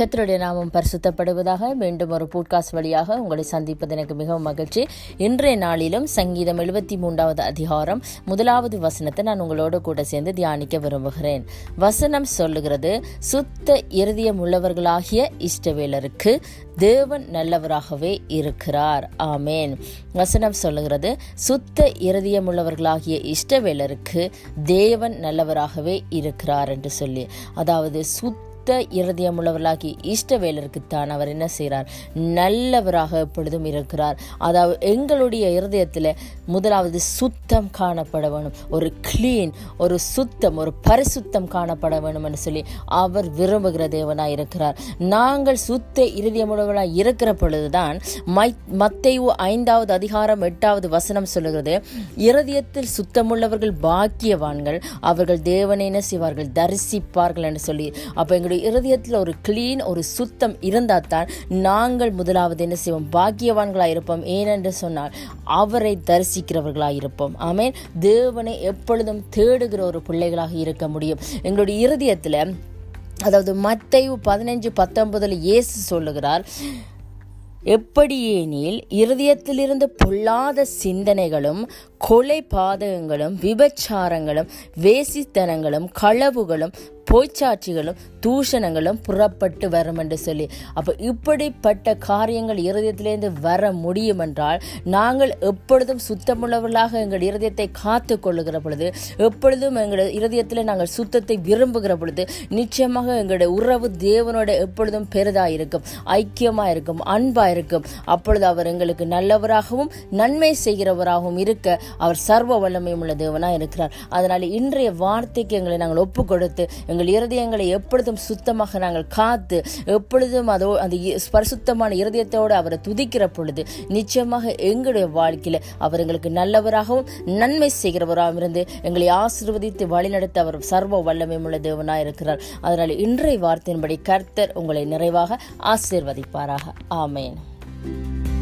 கத்தருடைய நாமம் பரிசுத்தப்படுவதாக மீண்டும் ஒரு பூட்காஸ்ட் வழியாக உங்களை சந்திப்பது எனக்கு மிகவும் மகிழ்ச்சி. இன்றைய நாளிலும் சங்கீதம் எழுபத்தி மூன்றாவது அதிகாரம் முதலாவது வசனத்தை நான் உங்களோட கூட சேர்ந்து தியானிக்க விரும்புகிறேன். வசனம் சொல்லுகிறது சுத்த இருதயம் உள்ளவர்களாகிய இஷ்டவேலருக்கு தேவன் நல்லவராகவே இருக்கிறார். ஆமேன். வசனம் சொல்லுகிறது சுத்த இருதயம் உள்ளவர்களாகிய இஷ்டவேலருக்கு தேவன் நல்லவராகவே இருக்கிறார் என்று சொல்லி அதாவது சுத்த சுத்த இருதயம் உள்ளவர்களாகி இஷ்டவேலருக்குத்தான் அவர் என்ன செய்கிறார்? நல்லவராக எப்பொழுதும் இருக்கிறார். அதாவது எங்களுடைய இருதயத்தில் முதலாவது சுத்தம் காணப்பட வேணும் ஒரு கிளீன் ஒரு சுத்தம் ஒரு பரிசுத்தம் காணப்பட வேணும் என்று சொல்லி அவர் விரும்புகிற தேவனாய் இருக்கிறார். நாங்கள் சுத்த இருதயமுள்ளவர்களாய் இருக்கிற பொழுதுதான் மை மத்தைவு ஐந்தாவது அதிகாரம் எட்டாவது வசனம் சொல்லுகிறது இருதயத்தில் சுத்தமுள்ளவர்கள் பாக்கியவான்கள் அவர்கள் தேவனை என்ன செய்வார்கள்? தரிசிப்பார்கள் என்று சொல்லி. அப்போ எங்களுடைய இருதயத்தில் ஒரு கிளீன் ஒரு சுத்தம் இருந்தால் தான் நாங்கள் முதலாவது என்ன செய்வோம்? பாக்கியவான்களாக இருப்போம். ஏனென்று சொன்னால் அவரை தரிசிக்கிறவர்களாக இருப்போம். ஆமேன். தேவனை எப்பொழுதும் தேடுகிற ஒரு பிள்ளைகளாக இருக்க முடியும். எங்களுடைய இருதயத்தில் அதாவது மத்தைவு பதினஞ்சு பத்தொன்பதில் இயேசு சொல்லுகிறார் எப்படியேனில் இருதயத்திலிருந்து பொல்லாத சிந்தனைகளும் கொலை பாதகங்களும் விபச்சாரங்களும் வேசித்தனங்களும் களவுகளும் பொய்ச்சாட்சிகளும் தூஷணங்களும் புறப்பட்டு வரும் என்று சொல்லி. அப்போ இப்படிப்பட்ட காரியங்கள் இருதயத்திலேருந்து வர முடியும் என்றால் நாங்கள் எப்பொழுதும் சுத்தமுள்ளவர்களாக எங்கள் இருதயத்தை காத்து கொள்ளுகிற பொழுது எப்பொழுதும் எங்கள் இருதயத்தில் நாங்கள் சுத்தத்தை விரும்புகிற பொழுது நிச்சயமாக எங்களுடைய உறவு தேவனோட எப்பொழுதும் பெரிதாக இருக்கும் ஐக்கியமாக இருக்கும் அன்பாக இருக்கும். அப்பொழுது அவர் எங்களுக்கு நல்லவராகவும் நன்மை செய்கிறவராகவும் இருக்க அவர் சர்வ வல்லமையும் உள்ள தேவனாக இருக்கிறார். அதனால் இன்றைய வார்த்தைக்கு எங்களை நாங்கள் ஒப்பு கொடுத்து எங்கள் இருதயங்களை எப்பொழுதும் சுத்தமாக நாங்கள் காத்து எப்பொழுதும் அதோ அந்த பரிசுத்தமான இருதயத்தோடு அவரை துதிக்கிற பொழுது நிச்சயமாக எங்களுடைய வாழ்க்கையில் அவர் எங்களுக்கு நல்லவராகவும் நன்மை செய்கிறவராகவும் இருந்து எங்களை ஆசிர்வதித்து வழிநடத்த அவர் சர்வ வல்லமையுள்ள தேவனாக இருக்கிறார். அதனால் இன்றைய வார்த்தையின்படி கர்த்தர் உங்களை நிறைவாக ஆசிர்வதிப்பாராக. ஆமேன். Thank you.